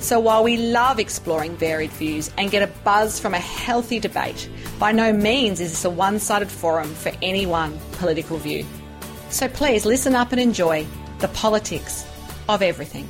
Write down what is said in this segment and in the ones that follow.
so while we love exploring varied views and get a buzz from a healthy debate, by no means is this a one sided forum for any one political view. So please listen up and enjoy the politics of everything.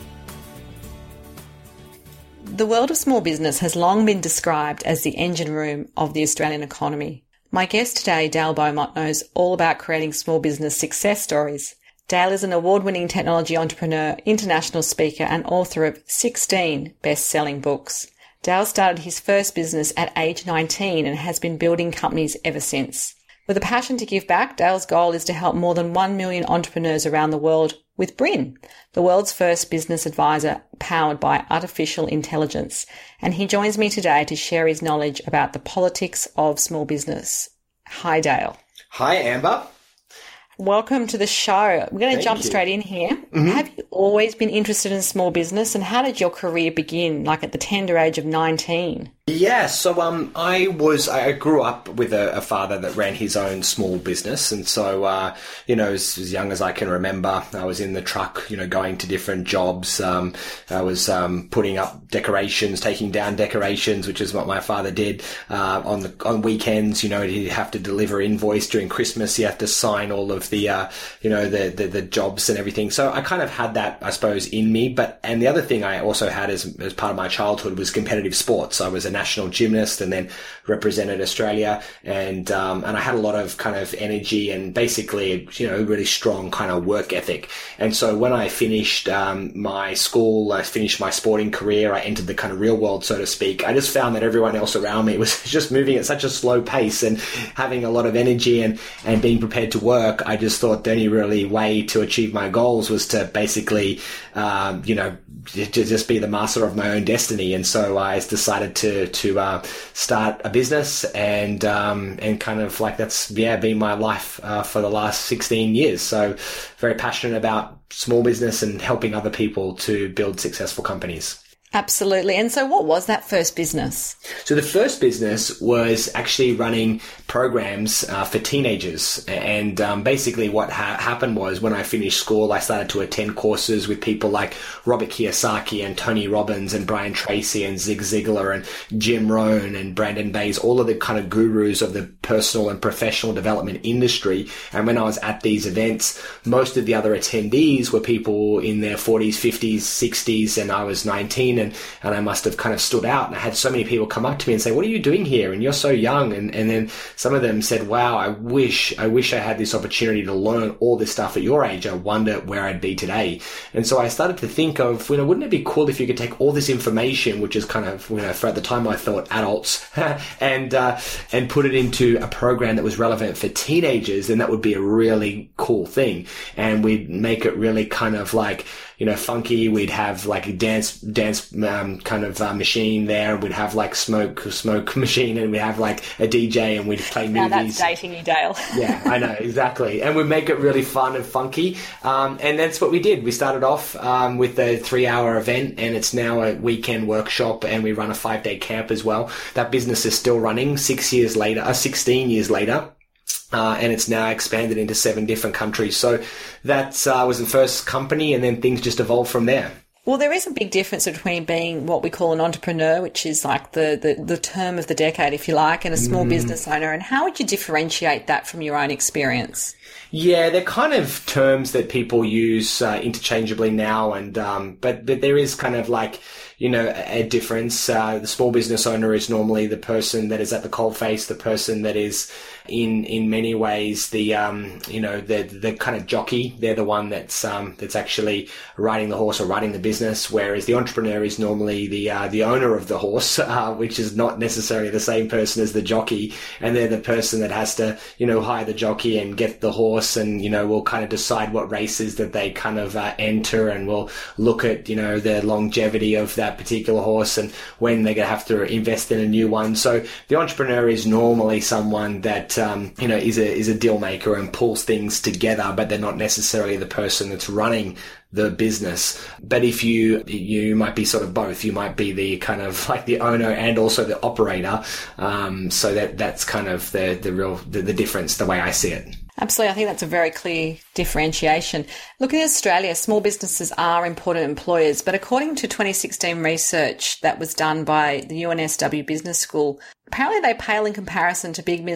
The world of small business has long been described as the engine room of the Australian economy. My guest today, Dale Beaumont, knows all about creating small business success stories. Dale is an award-winning technology entrepreneur, international speaker, and author of 16 best-selling books. Dale started his first business at age 19 and has been building companies ever since. With a passion to give back, Dale's goal is to help more than 1 million entrepreneurs around the world with Brin, the world's first business advisor powered by artificial intelligence. And he joins me today to share his knowledge about the politics of small business. Hi, Dale. Hi, Amber. Welcome to the show. We're going to Thank jump you. straight in here. Mm-hmm. Have you always been interested in small business and how did your career begin, like at the tender age of 19? Yeah, so um, I was I grew up with a, a father that ran his own small business, and so uh, you know, as, as young as I can remember, I was in the truck, you know, going to different jobs. Um, I was um, putting up decorations, taking down decorations, which is what my father did uh, on the on weekends. You know, he'd have to deliver invoice during Christmas. He had to sign all of the uh, you know the, the the jobs and everything. So I kind of had that, I suppose, in me. But and the other thing I also had as as part of my childhood was competitive sports. I was a national gymnast and then represented Australia, and um, and I had a lot of kind of energy and basically you know really strong kind of work ethic. And so when I finished um, my school, I finished my sporting career, I entered the kind of real world, so to speak. I just found that everyone else around me was just moving at such a slow pace and having a lot of energy and and being prepared to work. I just thought the only really way to achieve my goals was to basically, um, you know, to just be the master of my own destiny. And so I decided to to uh, start a business and um, and kind of like that's yeah been my life uh, for the last sixteen years. So very passionate about small business and helping other people to build successful companies. Absolutely. And so what was that first business? So the first business was actually running programs uh, for teenagers, and um, basically what ha- happened was when I finished school, I started to attend courses with people like Robert Kiyosaki and Tony Robbins and Brian Tracy and Zig Ziglar and Jim Rohn and Brandon Bays, all of the kind of gurus of the personal and professional development industry. And when I was at these events, most of the other attendees were people in their 40s, 50s, 60s, and I was 19 and, and I must have kind of stood out. And I had so many people come up to me and say, what are you doing here? And you're so young. And, and then some of them said, wow, I wish, I wish I had this opportunity to learn all this stuff at your age. I wonder where I'd be today. And so I started to think of, you know, wouldn't it be cool if you could take all this information, which is kind of, you know, for at the time I thought adults, and, uh, and put it into a program that was relevant for teenagers. then that would be a really cool thing. And we'd make it really kind of like, you know, funky. We'd have like a dance, dance, um, kind of uh, machine there. We'd have like smoke, smoke machine and we'd have like a DJ and we'd play Now movies. that's dating you, Dale. yeah, I know exactly, and we make it really fun and funky. Um, and that's what we did. We started off um, with a three-hour event, and it's now a weekend workshop, and we run a five-day camp as well. That business is still running six years later, uh, sixteen years later. Uh, and it's now expanded into seven different countries. So that uh, was the first company, and then things just evolved from there. Well, there is a big difference between being what we call an entrepreneur, which is like the, the, the term of the decade, if you like, and a small business owner. And how would you differentiate that from your own experience? Yeah, they're kind of terms that people use uh, interchangeably now, and um, but but there is kind of like you know a, a difference. Uh, the small business owner is normally the person that is at the cold coalface, the person that is in in many ways the um, you know the the kind of jockey. They're the one that's um, that's actually riding the horse or riding the business, whereas the entrepreneur is normally the uh, the owner of the horse, uh, which is not necessarily the same person as the jockey, and they're the person that has to you know hire the jockey and get the horse and you know will kind of decide what races that they kind of uh, enter and will look at you know the longevity of that that particular horse and when they're going to have to invest in a new one. So the entrepreneur is normally someone that, um, you know, is a, is a deal maker and pulls things together, but they're not necessarily the person that's running the business. But if you, you might be sort of both. You might be the kind of like the owner and also the operator. Um, so that, that's kind of the, the real, the, the difference, the way I see it. Absolutely. I think that's a very clear differentiation. Look, in Australia, small businesses are important employers, but according to 2016 research that was done by the UNSW Business School, apparently they pale in comparison to big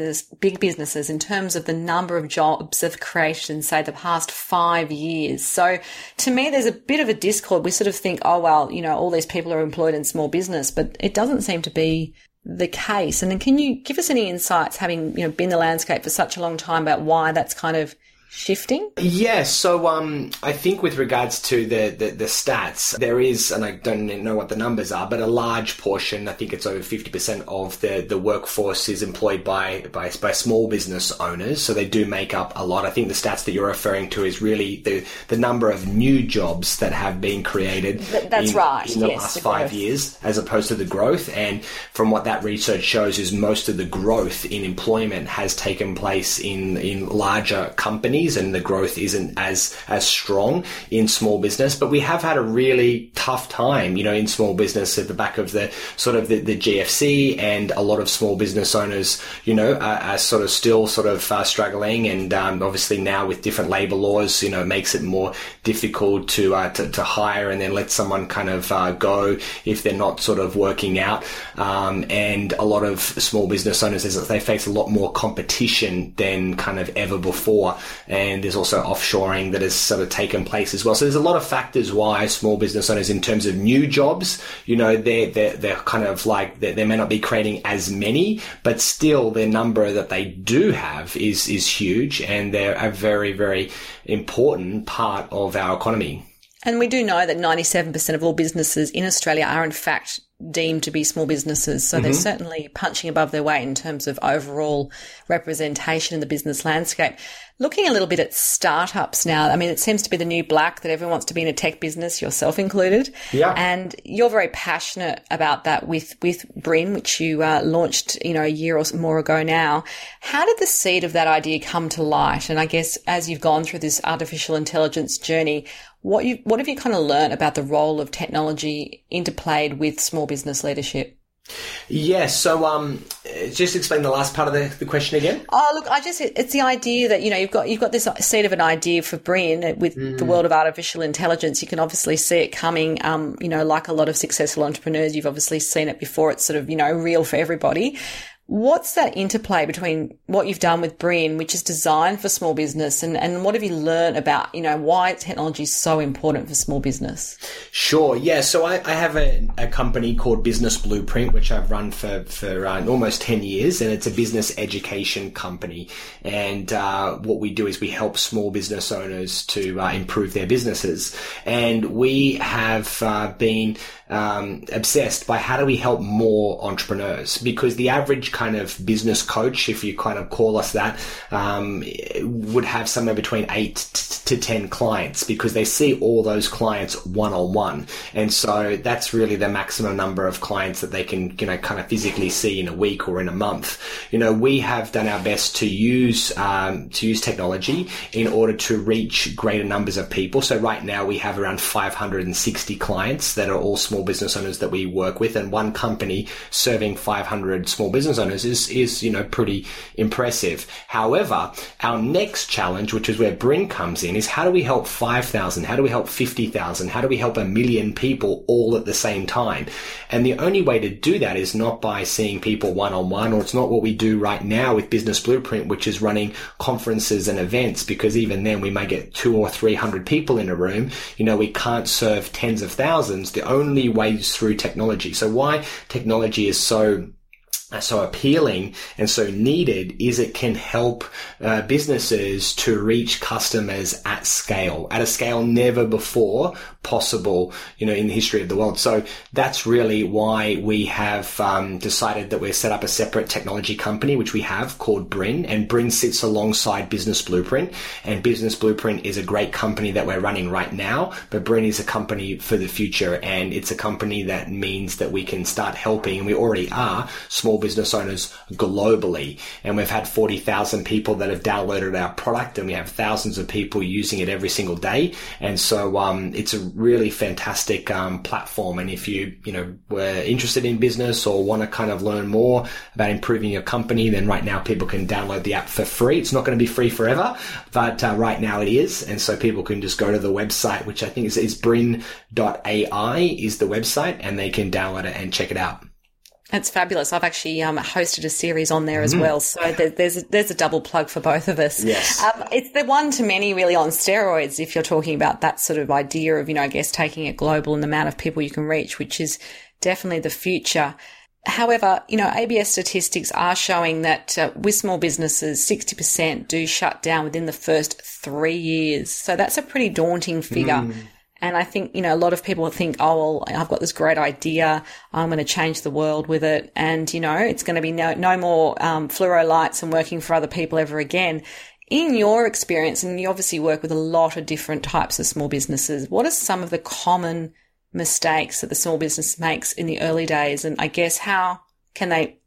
big businesses in terms of the number of jobs they've created in, say, the past five years. So to me, there's a bit of a discord. We sort of think, oh, well, you know, all these people are employed in small business, but it doesn't seem to be the case. And then can you give us any insights, having you know been the landscape for such a long time, about why that's kind of shifting? Yes. So um, I think with regards to the, the, the stats, there is, and I don't know what the numbers are, but a large portion, I think it's over fifty percent of the the workforce is employed by, by by small business owners. So they do make up a lot. I think the stats that you're referring to is really the the number of new jobs that have been created. that's in, right. In the yes, last the five years, as opposed to the growth, and from what that research shows, is most of the growth in employment has taken place in in larger companies and the growth isn't as as strong in small business. But we have had a really tough time, you know, in small business at the back of the sort of the, the GFC, and a lot of small business owners, you know, are, are sort of still sort of uh, struggling, and um, obviously now with different labour laws, you know, it makes it more difficult to uh, to, to, hire and then let someone kind of uh, go if they're not sort of working out. Um, and a lot of small business owners, they face a lot more competition than kind of ever before and there's also offshoring that has sort of taken place as well. So there's a lot of factors why small business owners, in terms of new jobs, you know, they're they're, they're kind of like they, may not be creating as many, but still their number that they do have is is huge, and they're a very very important part of our economy. And we do know that 97% of all businesses in Australia are in fact deemed to be small businesses. So mm-hmm. they're certainly punching above their weight in terms of overall representation in the business landscape. Looking a little bit at startups now, I mean, it seems to be the new black that everyone wants to be in a tech business, yourself included. Yeah. And you're very passionate about that with, with Brin, which you uh, launched, you know, a year or more ago now. How did the seed of that idea come to light? And I guess as you've gone through this artificial intelligence journey, what you what have you kind of learned about the role of technology interplayed with small business leadership? Yes. So, um, just explain the last part of the, the question again. Oh, look, I just it's the idea that you know you've got you've got this seed of an idea for Brin with mm. the world of artificial intelligence. You can obviously see it coming. Um, you know, like a lot of successful entrepreneurs, you've obviously seen it before. It's sort of you know real for everybody. What's that interplay between what you've done with Brin, which is designed for small business, and, and what have you learned about, you know, why technology is so important for small business? Sure. Yeah. So I, I have a, a, company called Business Blueprint, which I've run for, for uh, almost 10 years, and it's a business education company. And uh, what we do is we help small business owners to uh, improve their businesses. And we have uh, been um, obsessed by how do we help more entrepreneurs because the average kind of business coach, if you kind of call us that, um, would have somewhere between eight to 10 clients because they see all those clients one on one. And so that's really the maximum number of clients that they can, you know, kind of physically see in a week or in a month. You know, we have done our best to use, um, to use technology in order to reach greater numbers of people. So right now we have around 560 clients that are all small business owners that we work with and one company serving 500 small business owners is, is, you know, pretty impressive. However, our next challenge, which is where Brin comes in, is how do we help 5,000? How do we help 50,000? How do we help a million people all at the same time? And the only way to do that is not by seeing people one on one, or it's not what we do right now with Business Blueprint, which is running conferences and events, because even then we may get two or 300 people in a room. You know, we can't serve tens of thousands. The only way is through technology. So why technology is so so appealing and so needed is it can help uh, businesses to reach customers at scale, at a scale never before possible, you know, in the history of the world. So that's really why we have um, decided that we're set up a separate technology company, which we have called Brin, and Brin sits alongside Business Blueprint. And Business Blueprint is a great company that we're running right now, but Brin is a company for the future, and it's a company that means that we can start helping, and we already are small business owners globally. And we've had forty thousand people that have downloaded our product, and we have thousands of people using it every single day. And so um, it's a really fantastic um, platform. And if you, you know, were interested in business or want to kind of learn more about improving your company, then right now people can download the app for free. It's not going to be free forever, but uh, right now it is. And so people can just go to the website, which I think is, is brin.ai is the website and they can download it and check it out. It's fabulous. I've actually um, hosted a series on there as mm. well, so there, there's a, there's a double plug for both of us. Yes, um, it's the one to many really on steroids. If you're talking about that sort of idea of you know, I guess taking it global and the amount of people you can reach, which is definitely the future. However, you know, ABS statistics are showing that uh, with small businesses, 60% do shut down within the first three years. So that's a pretty daunting figure. Mm. And I think, you know, a lot of people think, oh, well, I've got this great idea. I'm going to change the world with it. And, you know, it's going to be no, no more um, fluoro lights and working for other people ever again. In your experience, and you obviously work with a lot of different types of small businesses, what are some of the common mistakes that the small business makes in the early days? And I guess how can they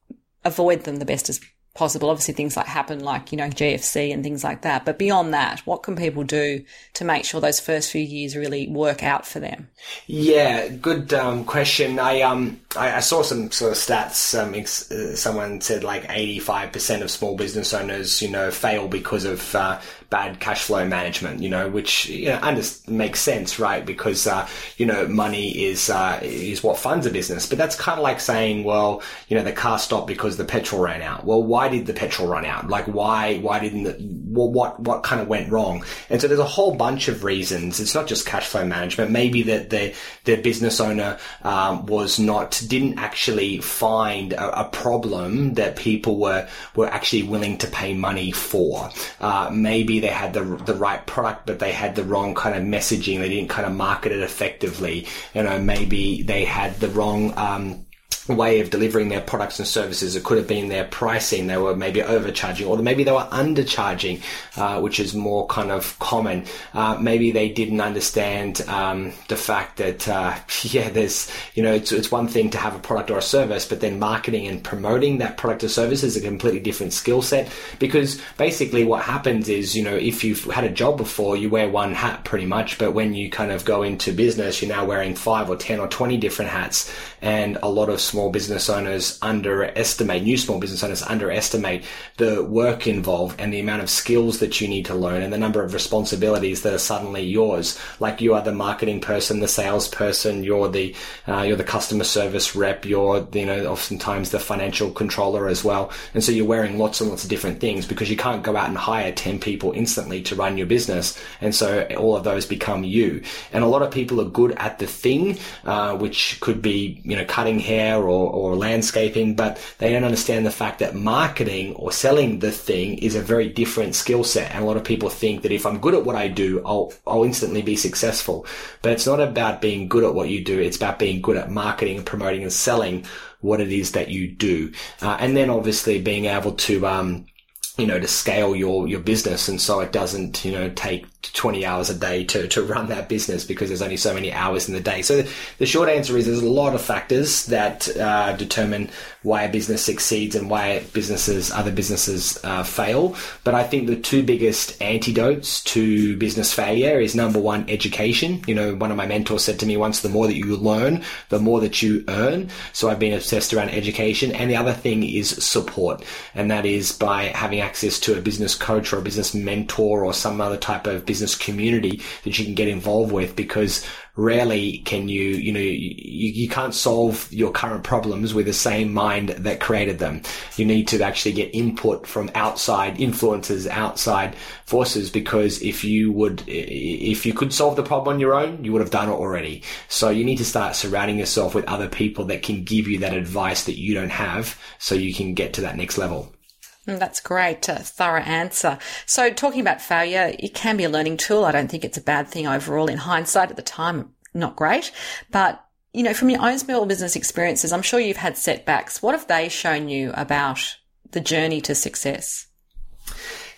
avoid them the best as possible. Obviously, things like happen, like, you know, GFC and things like that. But beyond that, what can people do to make sure those first few years really work out for them? Yeah, good um, question. I, um, I, I, saw some sort of stats. Um, ex- uh, someone said like 85% of small business owners, you know, fail because of uh, bad cash flow management, you know, which you know, under- makes sense, right? Because, uh, you know, money is, uh, is what funds a business. But that's kind of like saying, well, you know, the car stopped because the petrol ran out. Well, why did the petrol run out? Like, why, why didn't the, well, what, what kind of went wrong? And so there's a whole bunch of reasons. It's not just cash flow management. Maybe that the, the business owner, um, was not, didn't actually find a, a, problem that people were, were actually willing to pay money for. Uh, maybe they had the the right product, but they had the wrong kind of messaging. They didn't kind of market it effectively. You know, maybe they had the wrong um, way of delivering their products and services. It could have been their pricing. They were maybe overcharging or maybe they were undercharging, uh, which is more kind of common. Uh, maybe they didn't understand um, the fact that, uh, yeah, there's, you know, it's, it's one thing to have a product or a service, but then marketing and promoting that product or service is a completely different skill set because basically what happens is, you know, if you've had a job before, you wear one hat pretty much, but when you kind of go into business, you're now wearing five or 10 or 20 different hats and a lot of small small business owners underestimate, new small business owners underestimate the work involved and the amount of skills that you need to learn and the number of responsibilities that are suddenly yours. Like you are the marketing person, the salesperson, you're the, uh, you're the customer service rep, you're, you know, oftentimes the financial controller as well. And so you're wearing lots and lots of different things because you can't go out and hire 10 people instantly to run your business. And so all of those become you. And a lot of people are good at the thing, uh, which could be, you know, cutting hair or, or landscaping, but they don't understand the fact that marketing or selling the thing is a very different skill set. And a lot of people think that if I'm good at what I do, I'll, I'll instantly be successful. But it's not about being good at what you do. It's about being good at marketing and promoting and selling what it is that you do. Uh, and then obviously being able to, um, you know, to scale your, your business. And so it doesn't, you know, take 20 hours a day to, to run that business because there's only so many hours in the day. So the short answer is there's a lot of factors that uh, determine why a business succeeds and why businesses, other businesses uh, fail. But I think the two biggest antidotes to business failure is number one, education. You know, one of my mentors said to me once, the more that you learn, the more that you earn. So I've been obsessed around education. And the other thing is support. And that is by having access to a business coach or a business mentor or some other type of business community that you can get involved with because rarely can you, you know, you, you can't solve your current problems with the same mind that created them. You need to actually get input from outside influences, outside forces, because if you would, if you could solve the problem on your own, you would have done it already. So you need to start surrounding yourself with other people that can give you that advice that you don't have so you can get to that next level. Mm, that's great, a thorough answer. So, talking about failure, it can be a learning tool. I don't think it's a bad thing overall. In hindsight, at the time, not great. But, you know, from your own small business experiences, I'm sure you've had setbacks. What have they shown you about the journey to success?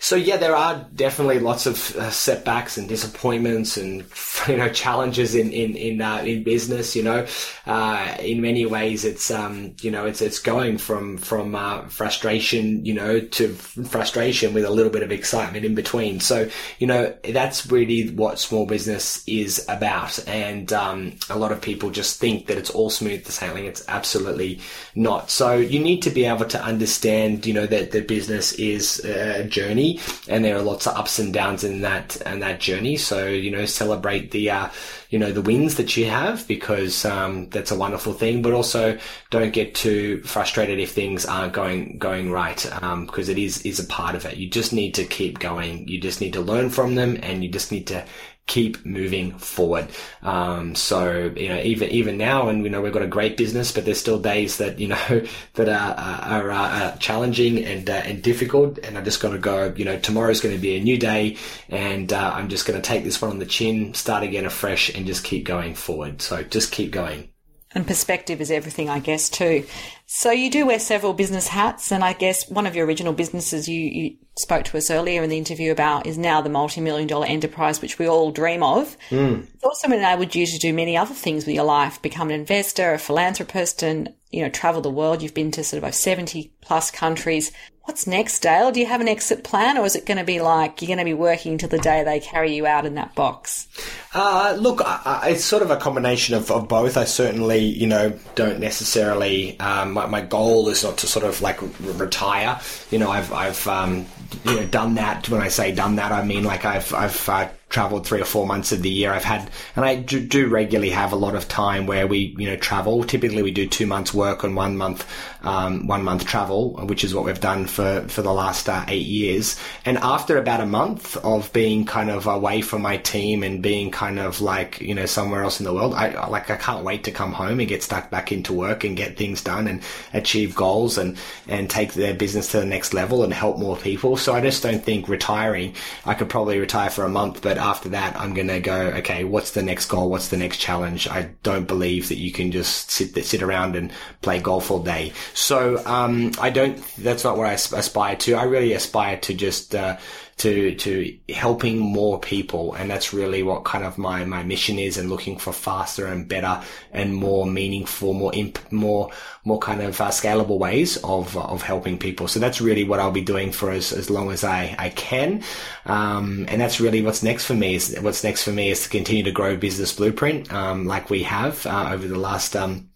So yeah, there are definitely lots of uh, setbacks and disappointments and you know challenges in in in, uh, in business. You know, uh, in many ways, it's um you know it's it's going from from uh, frustration you know to frustration with a little bit of excitement in between. So you know that's really what small business is about. And um, a lot of people just think that it's all smooth sailing. It's absolutely not. So you need to be able to understand you know that the business is a journey and there are lots of ups and downs in that and that journey. So you know, celebrate the uh, you know the wins that you have because um, that's a wonderful thing. But also, don't get too frustrated if things aren't going going right because um, it is is a part of it. You just need to keep going. You just need to learn from them, and you just need to keep moving forward. Um, so you know, even even now, and you know, we've got a great business, but there's still days that you know that are are, are challenging and uh, and difficult. And I just got to go. You know, tomorrow's going to be a new day, and uh, I'm just going to take this one on the chin, start again afresh, and just keep going forward. So just keep going. And perspective is everything, I guess, too. So you do wear several business hats, and I guess one of your original businesses you, you spoke to us earlier in the interview about is now the multi-million dollar enterprise, which we all dream of. Mm. It's also enabled you to do many other things with your life, become an investor, a philanthropist, and you know travel the world. You've been to sort of 70 plus countries. What's next, Dale? Do you have an exit plan, or is it going to be like you're going to be working till the day they carry you out in that box? Uh, look, I, I, it's sort of a combination of, of, both. I certainly, you know, don't necessarily. Um, my, my, goal is not to sort of like retire. You know, I've I've um, you know done that. When I say done that, I mean like I've I've uh, traveled three or four months of the year. I've had, and I do, do, regularly have a lot of time where we, you know, travel. Typically, we do two months work and one month, um, one month travel, which is what we've done for for the last uh, eight years. And after about a month of being kind of away from my team and being kind of like, you know, somewhere else in the world, I like I can't wait to come home and get stuck back into work and get things done and achieve goals and and take their business to the next level and help more people. So I just don't think retiring. I could probably retire for a month, but after that, I'm going to go, okay, what's the next goal? What's the next challenge? I don't believe that you can just sit, sit around and play golf all day. So, um, I don't, that's not what I aspire to. I really aspire to just, uh, to to helping more people. And that's really what kind of my my mission is and looking for faster and better and more meaningful more imp- more more kind of uh, scalable ways of of helping people. So that's really what I'll be doing for as as long as I I can. Um, and that's really what's next for me is what's next for me is to continue to grow business blueprint um, like we have uh, over the last um,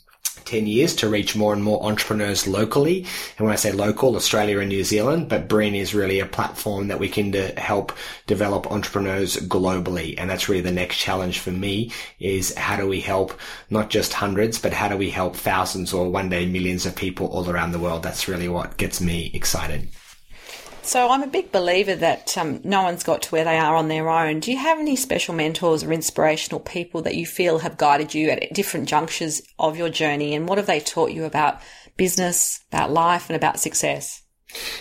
10 years to reach more and more entrepreneurs locally. And when I say local, Australia and New Zealand, but Brin is really a platform that we can help develop entrepreneurs globally. And that's really the next challenge for me is how do we help not just hundreds, but how do we help thousands or one day millions of people all around the world? That's really what gets me excited. So I'm a big believer that um, no one's got to where they are on their own. Do you have any special mentors or inspirational people that you feel have guided you at different junctures of your journey? And what have they taught you about business, about life, and about success?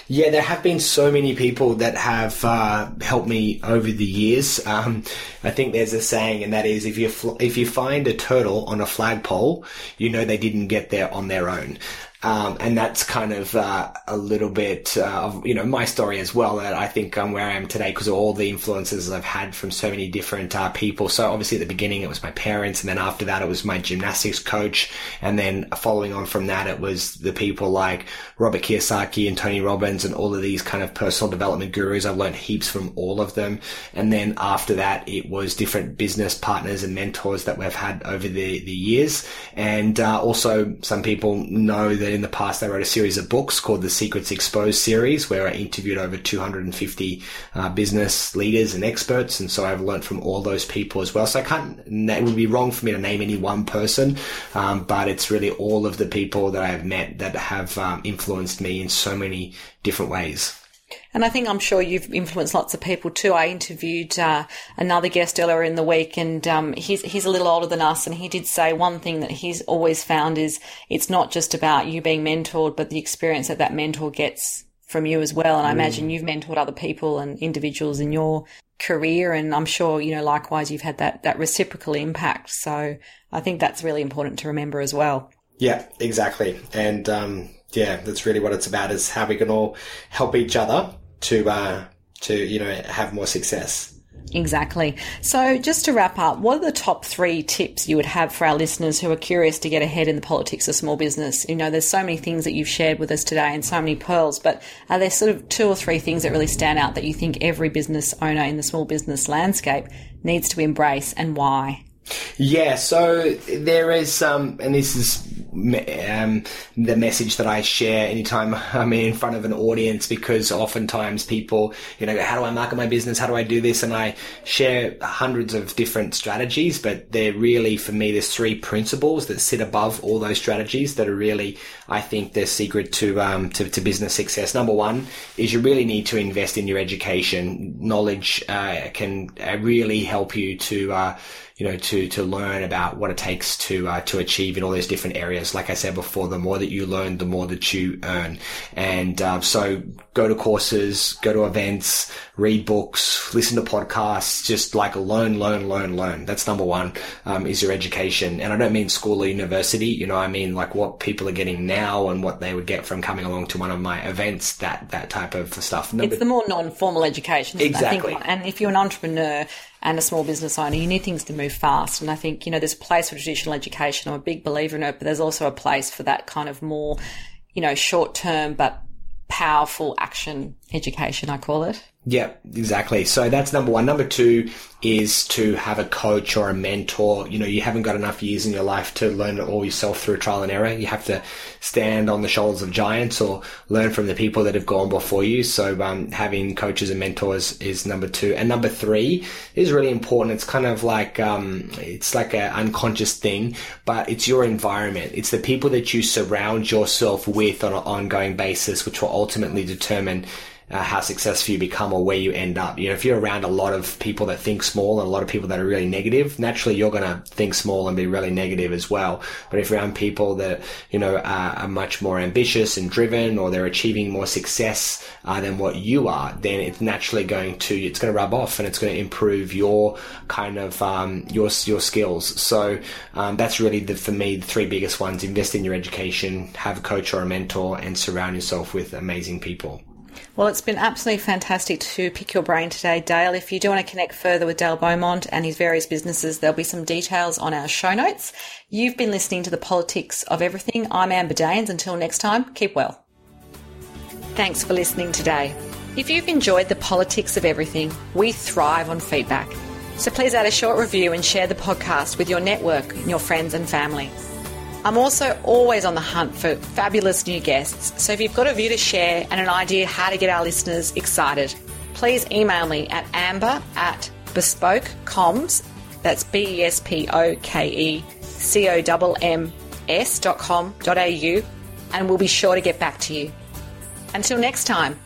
Yeah, there have been so many people that have uh, helped me over the years. Um, I think there's a saying, and that is, if you fl- if you find a turtle on a flagpole, you know they didn't get there on their own. Um, and that's kind of uh, a little bit uh, of you know my story as well. That I think I'm where I am today because of all the influences I've had from so many different uh, people. So obviously at the beginning it was my parents, and then after that it was my gymnastics coach, and then following on from that it was the people like Robert Kiyosaki and Tony Robbins and all of these kind of personal development gurus. I've learned heaps from all of them, and then after that it was different business partners and mentors that we've had over the the years, and uh, also some people know that in the past, I wrote a series of books called the Secrets Exposed series, where I interviewed over 250 uh, business leaders and experts. And so I've learned from all those people as well. So I can't, it would be wrong for me to name any one person, um, but it's really all of the people that I've met that have um, influenced me in so many different ways. And I think I'm sure you've influenced lots of people too. I interviewed uh, another guest earlier in the week, and um, he's he's a little older than us, and he did say one thing that he's always found is it's not just about you being mentored, but the experience that that mentor gets from you as well. And I mm. imagine you've mentored other people and individuals in your career, and I'm sure you know likewise you've had that that reciprocal impact. So I think that's really important to remember as well. Yeah, exactly, and. Um yeah, that's really what it's about is how we can all help each other to, uh, to, you know, have more success. Exactly. So, just to wrap up, what are the top three tips you would have for our listeners who are curious to get ahead in the politics of small business? You know, there's so many things that you've shared with us today and so many pearls, but are there sort of two or three things that really stand out that you think every business owner in the small business landscape needs to embrace and why? Yeah, so there is, um, and this is um, the message that I share anytime I'm in front of an audience because oftentimes people, you know, how do I market my business? How do I do this? And I share hundreds of different strategies, but they're really, for me, there's three principles that sit above all those strategies that are really, I think, the secret to, um, to, to, business success. Number one is you really need to invest in your education. Knowledge uh, can uh, really help you to, uh, you know, to, to learn about what it takes to, uh, to achieve in all those different areas. Like I said before, the more that you learn, the more that you earn. And, uh, so go to courses, go to events, read books, listen to podcasts, just like learn, learn, learn, learn. That's number one, um, is your education. And I don't mean school or university, you know, I mean like what people are getting now and what they would get from coming along to one of my events, that, that type of stuff. Number- it's the more non-formal education. Exactly. And if you're an entrepreneur, and a small business owner, you need things to move fast. And I think, you know, there's a place for traditional education. I'm a big believer in it, but there's also a place for that kind of more, you know, short term, but powerful action education, I call it. Yeah, exactly. So that's number one. Number two is to have a coach or a mentor. You know, you haven't got enough years in your life to learn it all yourself through trial and error. You have to stand on the shoulders of giants or learn from the people that have gone before you. So, um, having coaches and mentors is number two. And number three is really important. It's kind of like, um, it's like an unconscious thing, but it's your environment. It's the people that you surround yourself with on an ongoing basis, which will ultimately determine uh, how successful you become or where you end up. You know, if you're around a lot of people that think small and a lot of people that are really negative, naturally you're going to think small and be really negative as well. But if you're around people that, you know, are, are much more ambitious and driven or they're achieving more success uh, than what you are, then it's naturally going to, it's going to rub off and it's going to improve your kind of, um, your, your skills. So, um, that's really the, for me, the three biggest ones. Invest in your education, have a coach or a mentor and surround yourself with amazing people. Well, it's been absolutely fantastic to pick your brain today, Dale. If you do want to connect further with Dale Beaumont and his various businesses, there'll be some details on our show notes. You've been listening to the politics of everything. I'm Amber Daines. Until next time, keep well. Thanks for listening today. If you've enjoyed the politics of everything, we thrive on feedback. So please add a short review and share the podcast with your network your friends and family. I'm also always on the hunt for fabulous new guests, so if you've got a view to share and an idea how to get our listeners excited, please email me at amber at bespokecomms, that's B E S P O K E C O M M S dot com dot au, and we'll be sure to get back to you. Until next time.